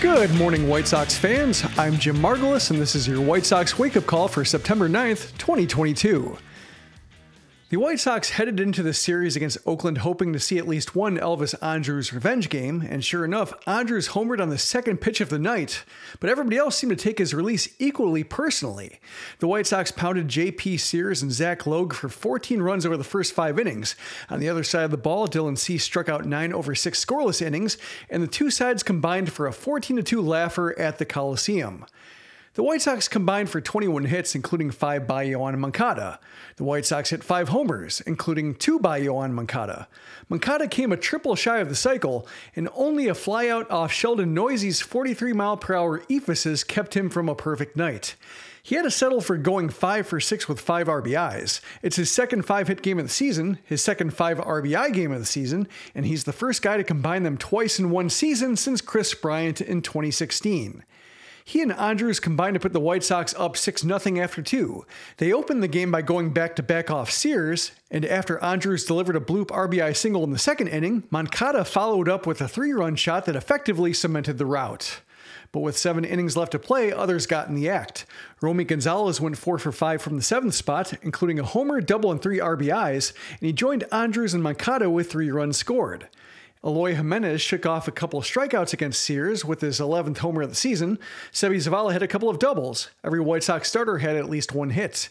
Good morning, White Sox fans. I'm Jim Margalus, and this is your White Sox wake up call for September 9th, 2022. The White Sox headed into the series against Oakland hoping to see at least one Elvis Andrus revenge game, and sure enough, Andrus homered on the second pitch of the night, but everybody else seemed to take his release equally personally. The White Sox pounded J.P. Sears and Zach Logue for 14 runs over the first five innings. On the other side of the ball, Dylan Cease struck out nine over six scoreless innings, and the two sides combined for a 14 2 laugher at the Coliseum. The White Sox combined for 21 hits, including five by Yoan Moncada. The White Sox hit five homers, including two by Yoan Moncada. Moncada came a triple shy of the cycle, and only a flyout off Sheldon Neuse's 43 mile per hour eephus kept him from a perfect night. He had to settle for going 5 for 6 with 5 RBIs. It's his second 5 hit game of the season, his second 5 RBI game of the season, and he's the first guy to combine them twice in one season since Kris Bryant in 2016. He and Andrus combined to put the White Sox up 6 0 after two. They opened the game by going back to back off Sears, and after Andrus delivered a bloop RBI single in the second inning, Moncada followed up with a three run shot that effectively cemented the rout. But with seven innings left to play, others got in the act. Romy Gonzalez went four for five from the seventh spot, including a homer, double, and three RBIs, and he joined Andrus and Moncada with three runs scored. Eloy Jimenez shook off a couple of strikeouts against Sears with his 11th homer of the season. Seby Zavala had a couple of doubles. Every White Sox starter had at least one hit.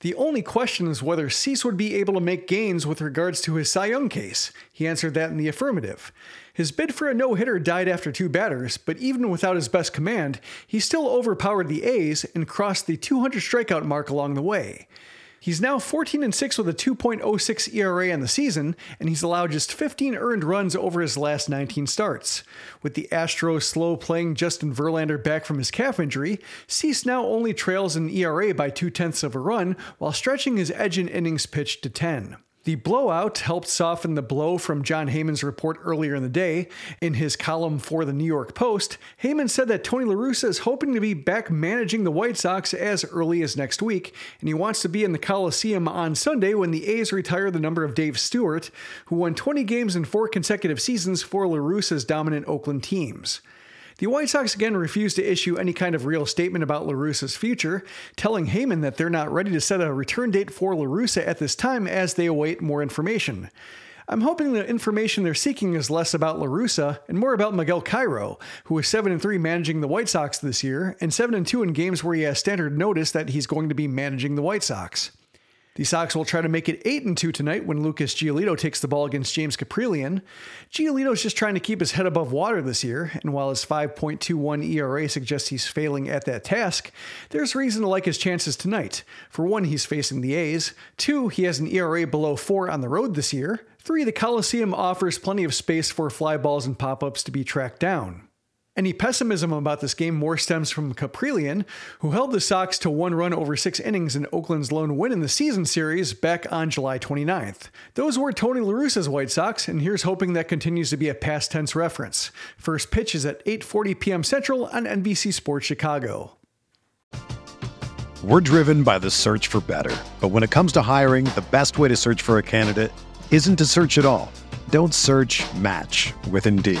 The only question is whether Cease would be able to make gains with regards to his Cy Young case. He answered that in the affirmative. His bid for a no hitter died after two batters, but even without his best command, he still overpowered the A's and crossed the 200 strikeout mark along the way. He's now 14 and 6 with a 2.06 ERA on the season, and he's allowed just 15 earned runs over his last 19 starts. With the Astros slow playing Justin Verlander back from his calf injury, Cease now only trails an ERA by two tenths of a run while stretching his edge in innings pitched to 10. The blowout helped soften the blow from Jon Heyman's report earlier in the day. In his column for the New York Post, Heyman said that Tony La Russa is hoping to be back managing the White Sox as early as next week, and he wants to be in the Coliseum on Sunday when the A's retire the number of Dave Stewart, who won 20 games in four consecutive seasons for La Russa's dominant Oakland teams. The White Sox again refused to issue any kind of real statement about La Russa's future, telling Heyman that they're not ready to set a return date for La Russa at this time as they await more information. I'm hoping the information they're seeking is less about La Russa and more about Miguel Cairo, who is 7 3 managing the White Sox this year and 7 2 in games where he has standard notice that he's going to be managing the White Sox. The Sox will try to make it 8 and 2 tonight when Lucas Giolito takes the ball against James Kaprielian. Giolito's just trying to keep his head above water this year, and while his 5.21 ERA suggests he's failing at that task, there's reason to like his chances tonight. For one, he's facing the A's. Two, he has an ERA below 4 on the road this year. Three, the Coliseum offers plenty of space for fly balls and pop ups to be tracked down. Any pessimism about this game more stems from Kaprielian, who held the Sox to one run over six innings in Oakland's lone win in the season series back on July 29th. Those were Tony La Russa's White Sox, and here's hoping that continues to be a past tense reference. First pitch is at 8:40 p.m. Central on NBC Sports Chicago. We're driven by the search for better, but when it comes to hiring, the best way to search for a candidate isn't to search at all. Don't search, match with Indeed.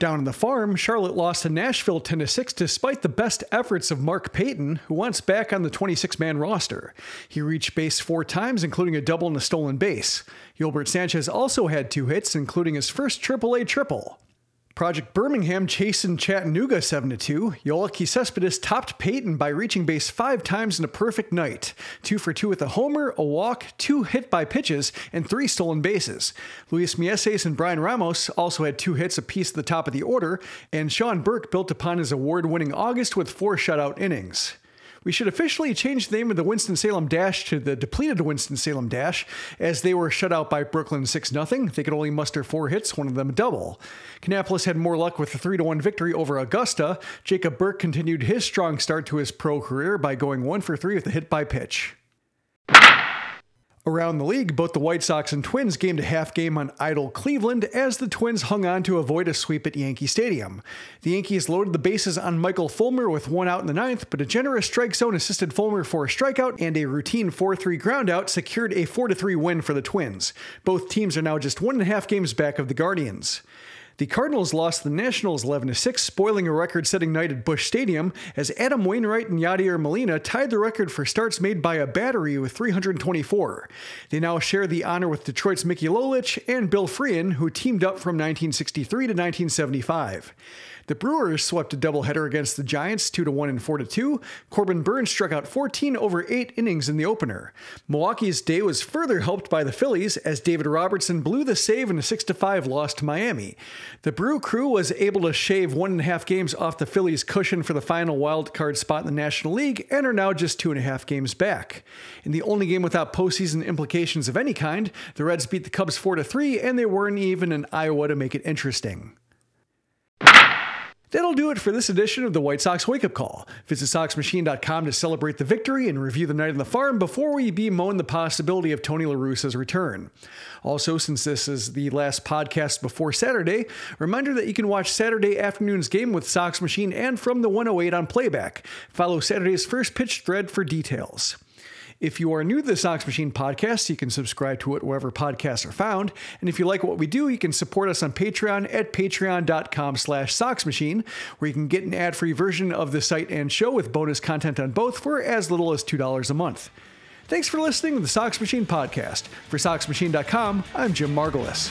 Down in the farm, Charlotte lost to Nashville 10 6 despite the best efforts of Mark Payton, who wants back on the 26 man roster. He reached base four times, including a double and a stolen base. Yolbert Sanchez also had two hits, including his first AAA triple. Project Birmingham chasing Chattanooga 7 2. Yoelqui Cespedes topped Payton by reaching base five times in a perfect night. Two for two with a homer, a walk, two hit by pitches, and three stolen bases. Luis Mieses and Bryan Ramos also had two hits apiece at the top of the order, and Sean Burke built upon his award winning August with four shutout innings. We should officially change the name of the Winston-Salem Dash to the depleted Winston-Salem Dash, as they were shut out by Brooklyn 6 0. They could only muster four hits, one of them a double. Kannapolis had more luck with a 3 1 victory over Augusta. Jacob Burke continued his strong start to his pro career by going 1 for 3 with a hit by pitch. Around the league, both the White Sox and Twins gamed a half game on idle Cleveland as the Twins hung on to avoid a sweep at Yankee Stadium. The Yankees loaded the bases on Michael Fulmer with one out in the ninth, but a generous strike zone assisted Fulmer for a strikeout and a routine 4 3 groundout secured a 4 3 win for the Twins. Both teams are now just one and a half games back of the Guardians. The Cardinals lost the Nationals 11 6, spoiling a record setting night at Busch Stadium as Adam Wainwright and Yadier Molina tied the record for starts made by a battery with 324. They now share the honor with Detroit's Mickey Lolich and Bill Freehan, who teamed up from 1963 to 1975. The Brewers swept a doubleheader against the Giants 2 1 and 4 2. Corbin Burnes struck out 14 over 8 innings in the opener. Milwaukee's day was further helped by the Phillies as David Robertson blew the save in a 6 5 loss to Miami. The Brew crew was able to shave one and a half games off the Phillies' cushion for the final wild card spot in the National League and are now just two and a half games back. In the only game without postseason implications of any kind, the Reds beat the Cubs 4 3 and they weren't even in Iowa to make it interesting. That'll do it for this edition of the White Sox Wake Up Call. Visit SoxMachine.com to celebrate the victory and review the night on the farm before we bemoan the possibility of Tony La Russa's return. Also, since this is the last podcast before Saturday, reminder that you can watch Saturday afternoon's game with Sox Machine and from the 108 on playback. Follow Saturday's first pitch thread for details. If you are new to the Sox Machine podcast, you can subscribe to it wherever podcasts are found. And if you like what we do, you can support us on Patreon at patreon.com slash soxmachine, where you can get an ad-free version of the site and show with bonus content on both for as little as $2 a month. Thanks for listening to the Sox Machine podcast. For SoxMachine.com, I'm Jim Margalus.